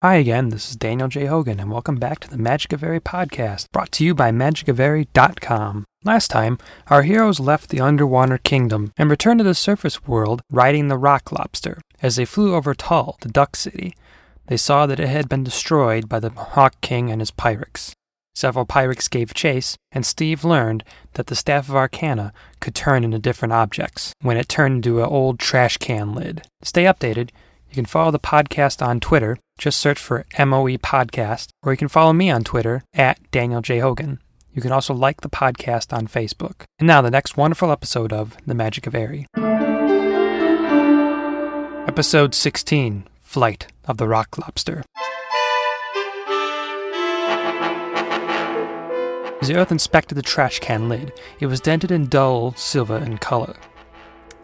Hi again, this is Daniel J. Hogan, and welcome back to the Magic of Eyri podcast, brought to you by MagicofEyri.com. Last time, our heroes left the underwater kingdom and returned to the surface world riding the roc lobster. As they flew over Tull, the duck city, they saw that it had been destroyed by the Hawk King and his pirates. Several pirates gave chase, and Steve learned that the Staff of Arcana could turn into different objects when it turned into an old trash can lid. Stay updated, you can follow the podcast on Twitter. Just search for MOE Podcast, or you can follow me on Twitter at Daniel J. Hogan. You can also like the podcast on Facebook. And now, the next wonderful episode of The Magic of Eyri. Episode 16 Flight of the Roc Lobster. Zeroth inspected the trash can lid. It was dented and dull silver in color.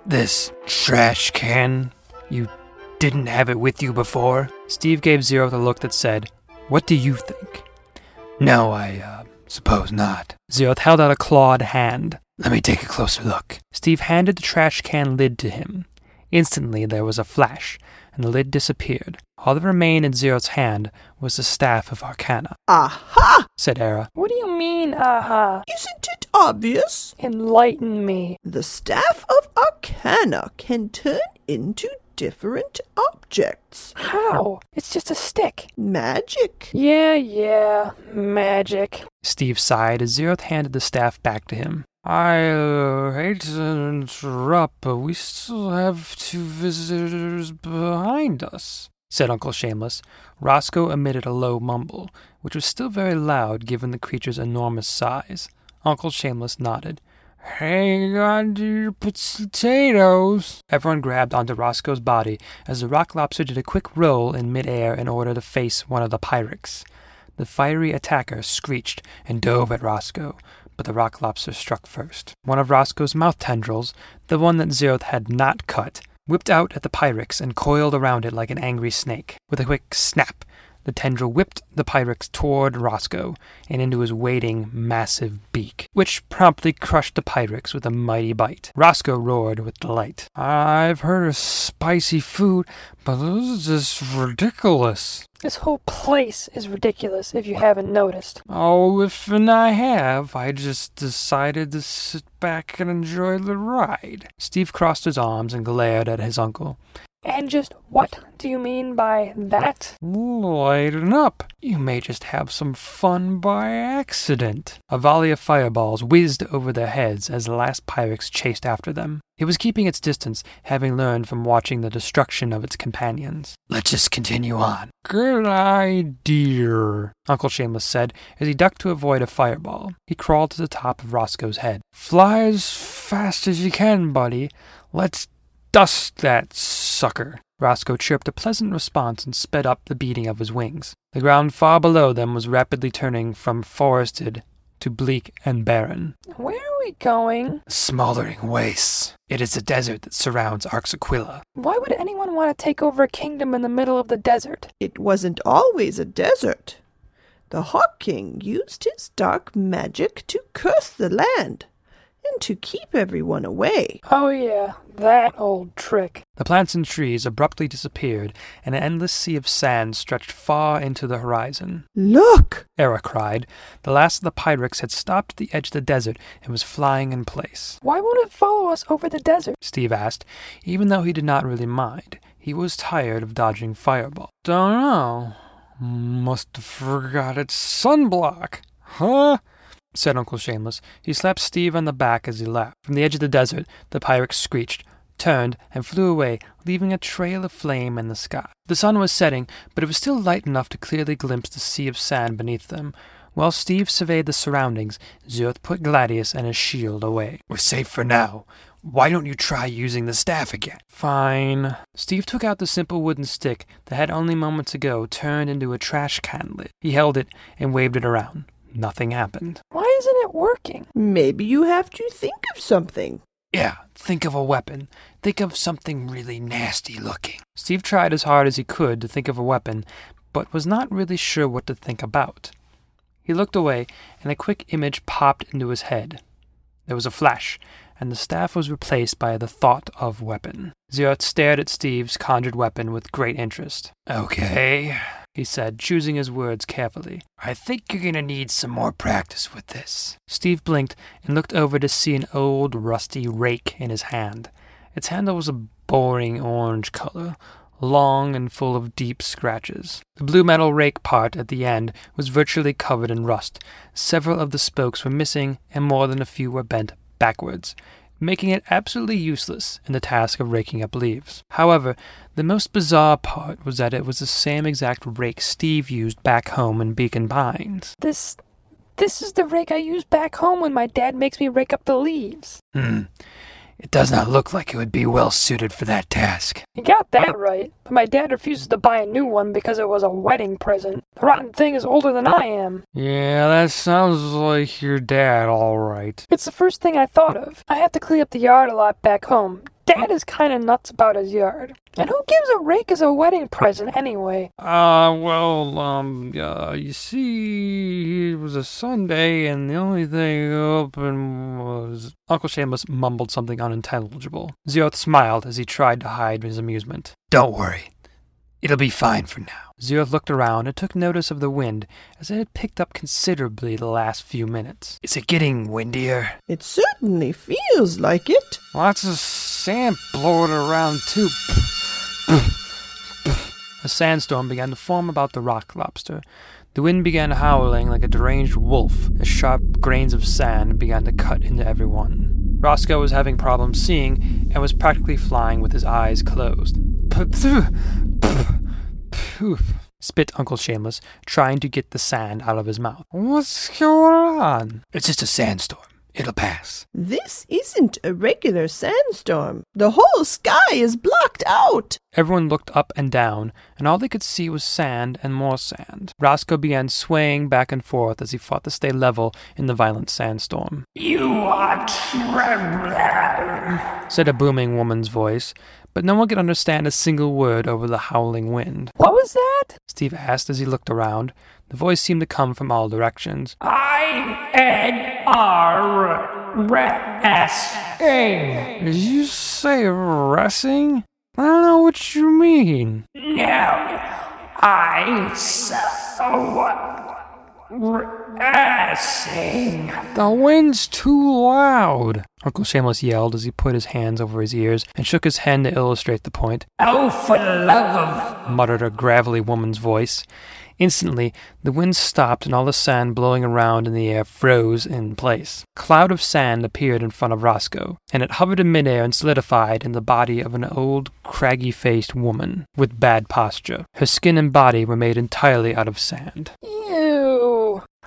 This trash can? You didn't have it with you before? Steve gave Zero the look that said, What do you think? No, I, uh, suppose not. Zeroth held out a clawed hand. Let me take a closer look. Steve handed the trash can lid to him. Instantly there was a flash, and the lid disappeared. All that remained in Zeroth's hand was the Staff of Arcana, Aha! said Era. What do you mean, aha? Isn't it obvious? Enlighten me. The staff of Arcana can turn into different objects. How? It's just a stick. Magic. Yeah, yeah, magic. Steve sighed as Zeroth handed the staff back to him. I uh, hate to interrupt, but we still have two visitors behind us, said Uncle Shameless. Rosco emitted a low mumble, which was still very loud given the creature's enormous size. Uncle Shameless nodded. Hang on to your potatoes. Everyone grabbed onto Rosco's body as the roc lobster did a quick roll in midair in order to face one of the pirates. The fiery attacker screeched and dove at Rosco, but the roc lobster struck first. One of Rosco's mouth tendrils, the one that Zeroth had not cut, whipped out at the Pyrex and coiled around it like an angry snake. With a quick snap, the tendril whipped the Pyrex toward Rosco and into his waiting, massive beak, which promptly crushed the Pyrex with a mighty bite. Rosco roared with delight. I've heard of spicy food, but this is just ridiculous. This whole place is ridiculous if you haven't noticed. Oh, if and I have, I just decided to sit back and enjoy the ride. Steve crossed his arms and glared at his uncle. And just what do you mean by that? Lighten up. You may just have some fun by accident. A volley of fireballs whizzed over their heads as the last Pyrex chased after them. It was keeping its distance, having learned from watching the destruction of its companions. Let's just continue on. Good idea, Uncle Shameless said as he ducked to avoid a fireball. He crawled to the top of Rosco's head. Fly as fast as you can, buddy. Let's dust that sucker. Rosco chirped a pleasant response and sped up the beating of his wings. The ground far below them was rapidly turning from forested to bleak and barren. Where are we going? Smoldering wastes. It is the desert that surrounds Arxaquila. Why would anyone want to take over a kingdom in the middle of the desert? It wasn't always a desert. The Hawk King used his dark magic to curse the land and to keep everyone away. Oh, yeah, that old trick. The plants and trees abruptly disappeared, and an endless sea of sand stretched far into the horizon. Look! Era cried. The last of the Pyrex had stopped at the edge of the desert and was flying in place. Why won't it follow us over the desert? Steve asked, even though he did not really mind. He was tired of dodging fireballs. Don't know. Must have forgot its sunblock. Huh? Said Uncle Shameless. He slapped Steve on the back as he laughed. From the edge of the desert, the Pyrex screeched, turned, and flew away, leaving a trail of flame in the sky. The sun was setting, but it was still light enough to clearly glimpse the sea of sand beneath them. While Steve surveyed the surroundings, Zeroth put Gladius and his shield away. We're safe for now. Why don't you try using the staff again? Fine. Steve took out the simple wooden stick that had only moments ago turned into a trash can lid. He held it and waved it around. Nothing happened. Why isn't it working? Maybe you have to think of something. Yeah, think of a weapon. Think of something really nasty looking. Steve tried as hard as he could to think of a weapon, but was not really sure what to think about. He looked away, and a quick image popped into his head. There was a flash, and the staff was replaced by the thought of weapon. Zeroth stared at Steve's conjured weapon with great interest. Okay, he said, choosing his words carefully. I think you're gonna need some more practice with this. Steve blinked and looked over to see an old, rusty rake in his hand. Its handle was a boring orange color, long and full of deep scratches. The blue metal rake part at the end was virtually covered in rust. Several of the spokes were missing, and more than a few were bent backwards, making it absolutely useless in the task of raking up leaves. However, the most bizarre part was that it was the same exact rake Steve used back home in Beacon Pines. This. This is the rake I use back home when my dad makes me rake up the leaves. Hmm. It does not look like it would be well suited for that task. You got that right. But my dad refuses to buy a new one because it was a wedding present. The rotten thing is older than I am. Yeah, that sounds like your dad, all right. It's the first thing I thought of. I have to clean up the yard a lot back home. Dad is kind of nuts about his yard. And who gives a rake as a wedding present anyway? Uh, well, um, uh, you see, it was a Sunday, and the only thing open was. Uncle Seamus mumbled something unintelligible. Zeroth smiled as he tried to hide his amusement. Don't worry. It'll be fine for now. Zeroth looked around and took notice of the wind as it had picked up considerably the last few minutes. Is it getting windier? It certainly feels like it. Lots of sand blowing around, too. A sandstorm began to form about the roc lobster. The wind began howling like a deranged wolf as sharp grains of sand began to cut into everyone. Rosco was having problems seeing and was practically flying with his eyes closed. Spit Uncle Shameless, trying to get the sand out of his mouth. What's going on? It's just a sandstorm. It'll pass. This isn't a regular sandstorm. The whole sky is blocked out. Everyone looked up and down, and all they could see was sand and more sand. Rosco began swaying back and forth as he fought to stay level in the violent sandstorm. You are trembling, said a booming woman's voice, but no one could understand a single word over the howling wind. What was that? Steve asked as he looked around. The voice seemed to come from all directions. I N R wrestling. Did you say wrestling? I don't know what you mean. No, I saw wrestling. The wind's too loud. Uncle Shameless yelled as he put his hands over his ears and shook his head to illustrate the point. Oh, for love of muttered a gravelly woman's voice. Instantly, the wind stopped and all the sand blowing around in the air froze in place. A cloud of sand appeared in front of Rosco, and it hovered in midair and solidified in the body of an old, craggy faced woman with bad posture. Her skin and body were made entirely out of sand.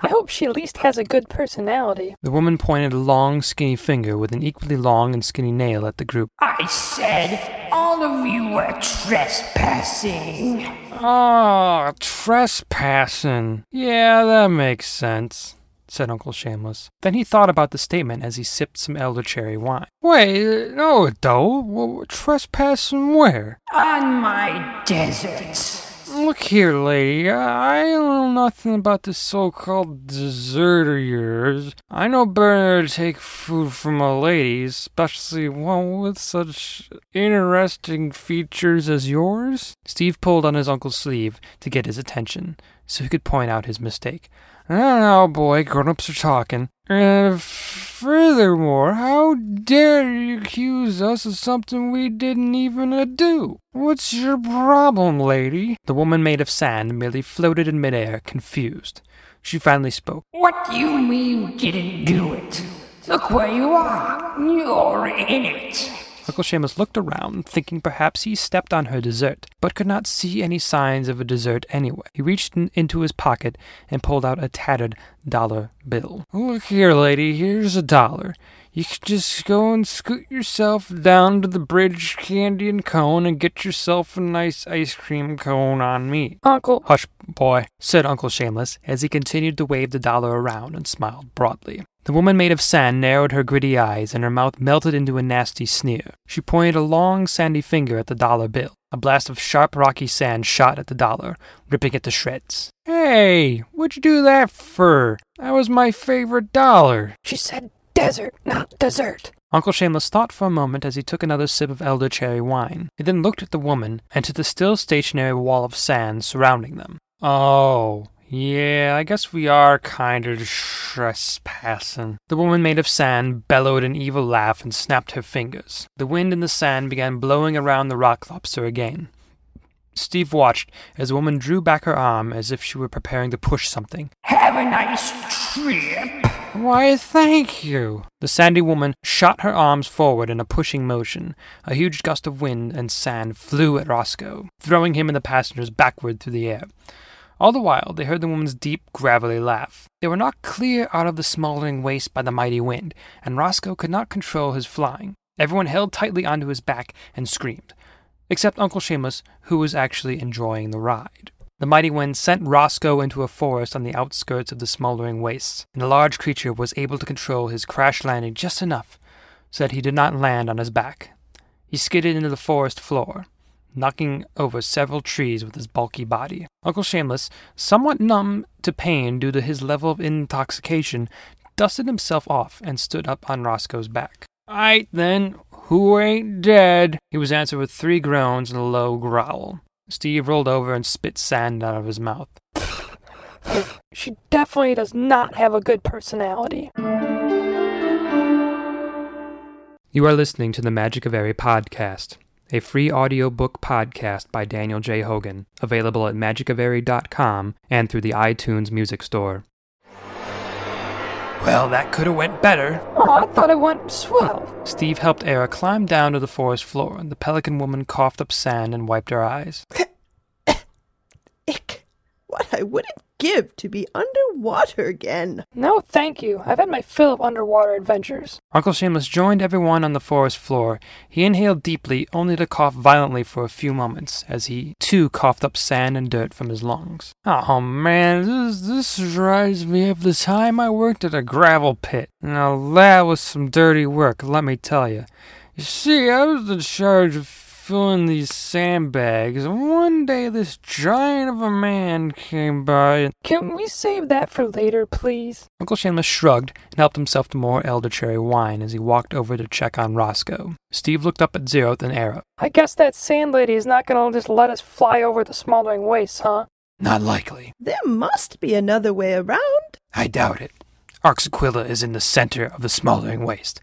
Ew. I hope she at least has a good personality. The woman pointed a long, skinny finger with an equally long and skinny nail at the group. I said all of you were trespassing. Ah, trespassing. Yeah, that makes sense, said Uncle Shameless. Then he thought about the statement as he sipped some eldercherry wine. Wait, no, it don't. Well, trespassing where? On my desert. Look here, lady. I know nothing about this so-called dessert of yours. I know better to take food from a lady, especially one with such interesting features as yours. Steve pulled on his uncle's sleeve to get his attention, so he could point out his mistake. Now, boy, grown-ups are talking. And furthermore, how dare you accuse us of something we didn't even do? What's your problem, lady? The woman made of sand merely floated in midair, confused. She finally spoke. What do you mean didn't do it? Look where you are. You're in it. Uncle Seamus looked around, thinking perhaps he stepped on her dessert, but could not see any signs of a dessert anywhere. He reached in, into his pocket and pulled out a tattered dollar bill. Look here, lady, here's a dollar. You can just go and scoot yourself down to the bridge candy and cone and get yourself a nice ice cream cone on me. Uncle. Hush, boy, said Uncle Shameless as he continued to wave the dollar around and smiled broadly. The woman made of sand narrowed her gritty eyes and her mouth melted into a nasty sneer. She pointed a long, sandy finger at the dollar bill. A blast of sharp, rocky sand shot at the dollar, ripping it to shreds. Hey, what'd you do that for? That was my favorite dollar. She said desert, not dessert. Uncle Shameless thought for a moment as he took another sip of elder cherry wine. He then looked at the woman and to the still stationary wall of sand surrounding them. Oh, yeah, I guess we are kind of trespassing. The woman made of sand bellowed an evil laugh and snapped her fingers. The wind and the sand began blowing around the roc lobster again. Steve watched as the woman drew back her arm as if she were preparing to push something. Have a nice trip. Why, thank you. The sandy woman shot her arms forward in a pushing motion. A huge gust of wind and sand flew at Rosco, throwing him and the passengers backward through the air. All the while, they heard the woman's deep, gravelly laugh. They were knocked clear out of the smoldering waste by the mighty wind, and Rosco could not control his flying. Everyone held tightly onto his back and screamed, except Uncle Seamus, who was actually enjoying the ride. The mighty wind sent Rosco into a forest on the outskirts of the smoldering wastes, and the large creature was able to control his crash landing just enough so that he did not land on his back. He skidded into the forest floor, knocking over several trees with his bulky body. Uncle Shameless, somewhat numb to pain due to his level of intoxication, dusted himself off and stood up on Rosco's back. Aight then, who ain't dead? He was answered with three groans and a low growl. Steve rolled over and spit sand out of his mouth. She definitely does not have a good personality. You are listening to the Magic of Eyri podcast, a free audiobook podcast by Daniel J. Hogan, available at magicofeyri.com and through the iTunes Music Store. Well, that could have went better. Oh, I thought it went swell. Steve helped Era climb down to the forest floor, and the pelican woman coughed up sand and wiped her eyes. Ick. What I wouldn't give to be underwater again. No, thank you. I've had my fill of underwater adventures. Uncle Seamus joined everyone on the forest floor. He inhaled deeply, only to cough violently for a few moments, as he too coughed up sand and dirt from his lungs. Oh man, this, this reminds me of the time I worked at a gravel pit. Now that was some dirty work, let me tell you. You see, I was in charge of filling these sandbags, and one day this giant of a man came by Can we save that for later, please? Uncle Seamus shrugged and helped himself to more elderberry wine as he walked over to check on Rosco. Steve looked up at Zeroth and Era. I guess that sand lady is not gonna just let us fly over the smoldering wastes, huh? Not likely. There must be another way around. I doubt it. Arxaquila is in the center of the smoldering waste,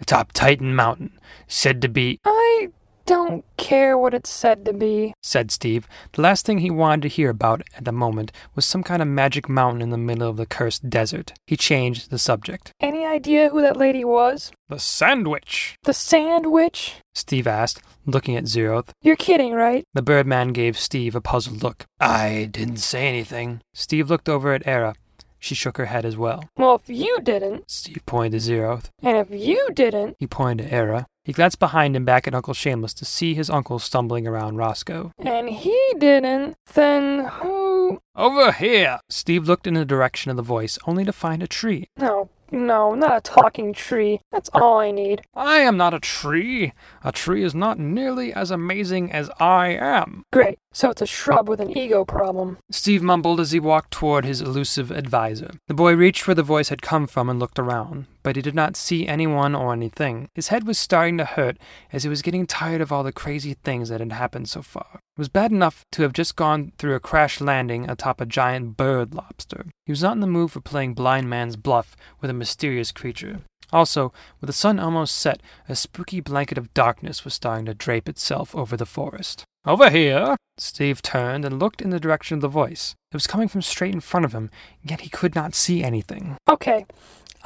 atop Titan Mountain, said to be, I don't care what it's said to be. said Steve. The last thing he wanted to hear about at the moment was some kind of magic mountain in the middle of the cursed desert. He changed the subject. Any idea who that lady was? The Sand Witch, The Sand Witch? Steve asked, looking at Zeroth. You're kidding, right? The Birdman gave Steve a puzzled look. I didn't say anything. Steve looked over at Era. She shook her head as well. Well, if you didn't, Steve pointed to Zeroth. and if you didn't, He pointed to Era. He glanced behind him back at Uncle Shameless to see his uncle stumbling around Rosco. and he didn't, then who? Over here! Steve looked in the direction of the voice, only to find a tree. No, no, not a talking tree. That's all I need. I am not a tree. A tree is not nearly as amazing as I am. Great. So it's a shrub with an ego problem. Steve mumbled as he walked toward his elusive advisor. The boy reached where the voice had come from and looked around, but he did not see anyone or anything. His head was starting to hurt as he was getting tired of all the crazy things that had happened so far. It was bad enough to have just gone through a crash landing atop a giant bird lobster. He was not in the mood for playing blind man's bluff with a mysterious creature. Also, with the sun almost set, a spooky blanket of darkness was starting to drape itself over the forest. Over here! Steve turned and looked in the direction of the voice. It was coming from straight in front of him, yet he could not see anything. Okay,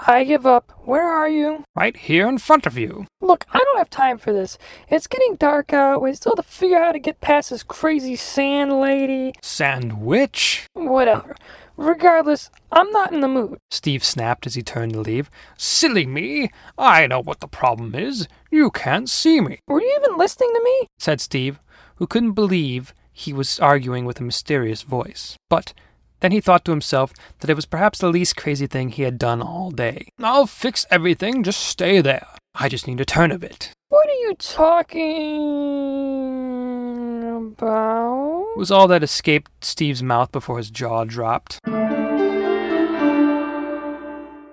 I give up. Where are you? Right here in front of you. Look, I don't have time for this. It's getting dark out. We still have to figure out how to get past this crazy sand lady. Sand Witch! Whatever. Regardless, I'm not in the mood. Steve snapped as he turned to leave. Silly me! I know what the problem is. You can't see me, Were you even listening to me? said Steve, who couldn't believe he was arguing with a mysterious voice. But then he thought to himself that it was perhaps the least crazy thing he had done all day. I'll fix everything, just stay there. I just need to turn a bit. What are you talking about? was all that escaped Steve's mouth before his jaw dropped.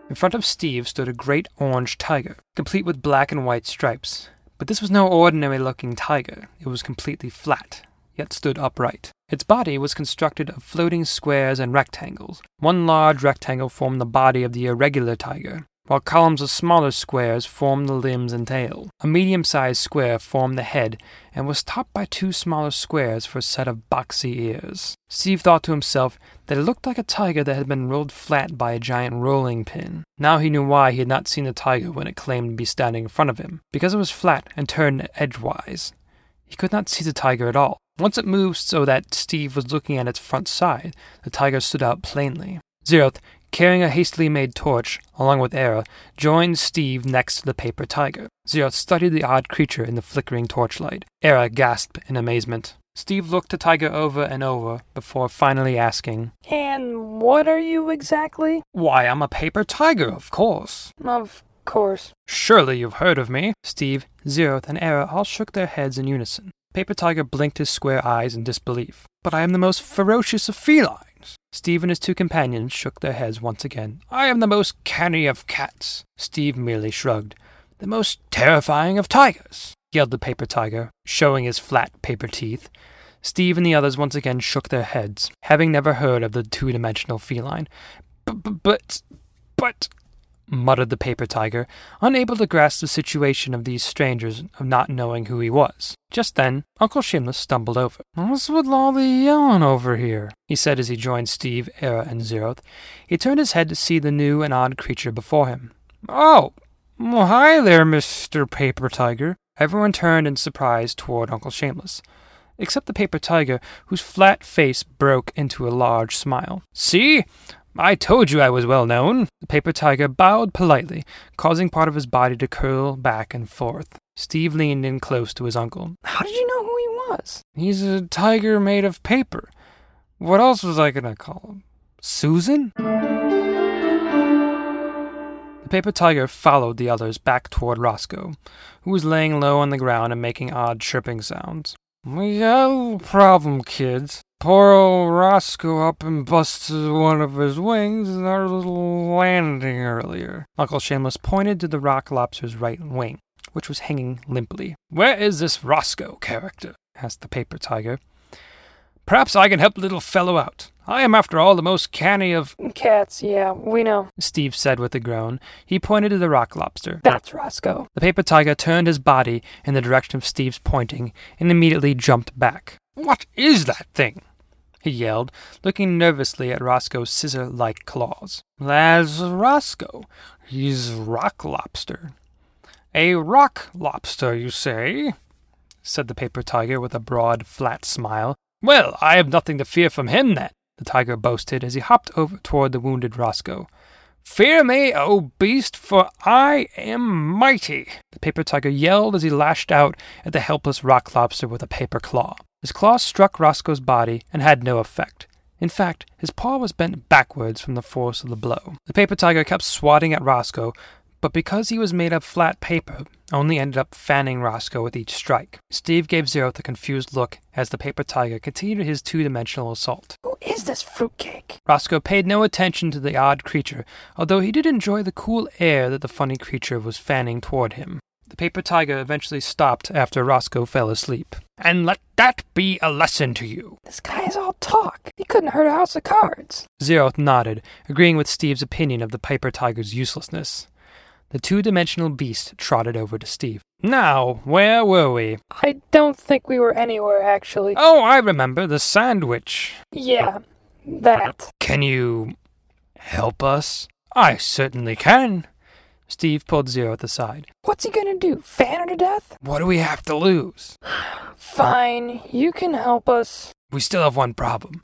In front of Steve stood a great orange tiger, complete with black and white stripes. But this was no ordinary looking tiger. It was completely flat. yet stood upright. Its body was constructed of floating squares and rectangles. One large rectangle formed the body of the irregular tiger, while columns of smaller squares formed the limbs and tail. A medium sized square formed the head and was topped by two smaller squares for a set of boxy ears. Steve thought to himself that it looked like a tiger that had been rolled flat by a giant rolling pin. Now he knew why he had not seen the tiger when it claimed to be standing in front of him, because it was flat and turned edgewise. He could not see the tiger at all. Once it moved so that Steve was looking at its front side, the tiger stood out plainly. Zeroth, carrying a hastily made torch, along with Era, joined Steve next to the paper tiger. Zeroth studied the odd creature in the flickering torchlight. Era gasped in amazement. Steve looked the tiger over and over before finally asking, And what are you exactly? Why, I'm a paper tiger, of course. Of course. Surely you've heard of me. Steve, Zeroth, and Era all shook their heads in unison. Paper Tiger blinked his square eyes in disbelief. But I am the most ferocious of felines. Steve and his two companions shook their heads once again. I am the most canny of cats. Steve merely shrugged. The most terrifying of tigers, yelled the paper tiger, showing his flat paper teeth. Steve and the others once again shook their heads, having never heard of the two dimensional feline. But, but, muttered the paper tiger, unable to grasp the situation of these strangers of not knowing who he was. Just then, Uncle Shameless stumbled over. What's with all the yelling over here? he said as he joined Steve, Era, and Zeroth. He turned his head to see the new and odd creature before him. Oh, well, hi there, Mr. Paper Tiger. Everyone turned in surprise toward Uncle Shameless, except the paper tiger, whose flat face broke into a large smile. See? I told you I was well known. The paper tiger bowed politely, causing part of his body to curl back and forth. Steve leaned in close to his uncle. How did you know who he was? He's a tiger made of paper. What else was I going to call him? Susan? The paper tiger followed the others back toward Rosco, who was laying low on the ground and making odd chirping sounds. We got a little problem, kids. Poor old Rosco up and busted one of his wings in our little landing earlier. Uncle Shameless pointed to the roc lobster's right wing, which was hanging limply. Where is this Rosco character? asked the paper tiger. Perhaps I can help the little fellow out. I am, after all, the most canny of cats. Yeah, we know. Steve said with a groan. He pointed to the roc lobster. That's Rosco. The paper tiger turned his body in the direction of Steve's pointing and immediately jumped back. What is that thing? He yelled, looking nervously at Rosco's scissor like claws. That's Rosco. He's roc lobster. A roc lobster, you say? said the paper tiger with a broad, flat smile. Well, I have nothing to fear from him then, the tiger boasted as he hopped over toward the wounded Rosco. Fear me, O beast, for I am mighty. The paper tiger yelled as he lashed out at the helpless roc lobster with a paper claw. His claw struck Rosco's body and had no effect. In fact, his paw was bent backwards from the force of the blow. The paper tiger kept swatting at Rosco, but because he was made of flat paper, only ended up fanning Rosco with each strike. Steve gave Zeroth a confused look as the paper tiger continued his two dimensional assault. Who is this fruitcake? Rosco paid no attention to the odd creature, although he did enjoy the cool air that the funny creature was fanning toward him. The paper tiger eventually stopped after Roscoe fell asleep. And let that be a lesson to you. This guy is all talk. He couldn't hurt a house of cards. Zeroth nodded, agreeing with Steve's opinion of the Piper tiger's uselessness. The two dimensional beast trotted over to Steve. Now, where were we? I don't think we were anywhere, actually. Oh, I remember the Sand Witch. Yeah, that. Can you help us? I certainly can. Steve pulled Zero at the side. What's he gonna do? Fan her to death? What do we have to lose? Fine, you can help us. We still have one problem.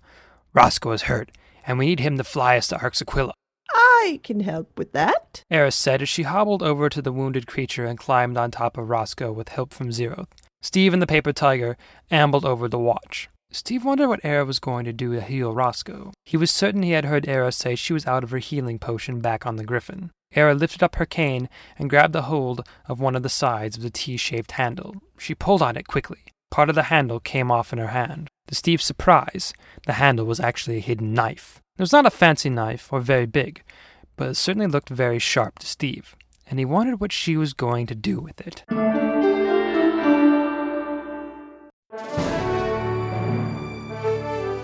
Rosco is hurt, and we need him to fly us to Arxaquila. I can help with that. Eris said as she hobbled over to the wounded creature and climbed on top of Rosco with help from Zero. Steve and the paper tiger ambled over the watch. Steve wondered what Era was going to do to heal Rosco. He was certain he had heard Era say she was out of her healing potion back on the griffin. Era lifted up her cane and grabbed a hold of one of the sides of the T shaped handle. She pulled on it quickly. Part of the handle came off in her hand. To Steve's surprise, the handle was actually a hidden knife. It was not a fancy knife or very big, but it certainly looked very sharp to Steve, and he wondered what she was going to do with it.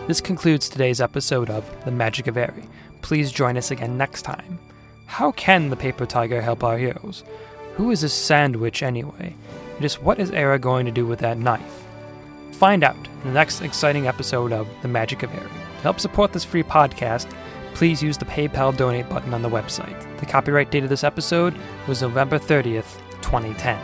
This concludes today's episode of The Magic of Eyri. Please join us again next time. How can the paper tiger help our heroes? Who is this Sand Witch anyway? And just what is Era going to do with that knife? Find out in the next exciting episode of The Magic of Eyri. To help support this free podcast, please use the PayPal donate button on the website. The copyright date of this episode was November 30th, 2010.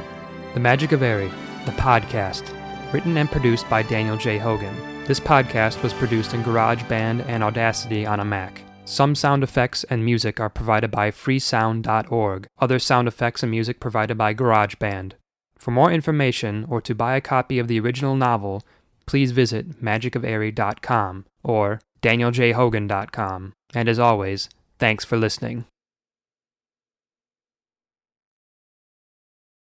The Magic of Eyri, the podcast, written and produced by Daniel J. Hogan. This podcast was produced in GarageBand and Audacity on a Mac. Some sound effects and music are provided by freesound.org. Other sound effects and music provided by GarageBand. For more information or to buy a copy of the original novel, please visit magicofeyri.com or danieljhogan.com. And as always, thanks for listening.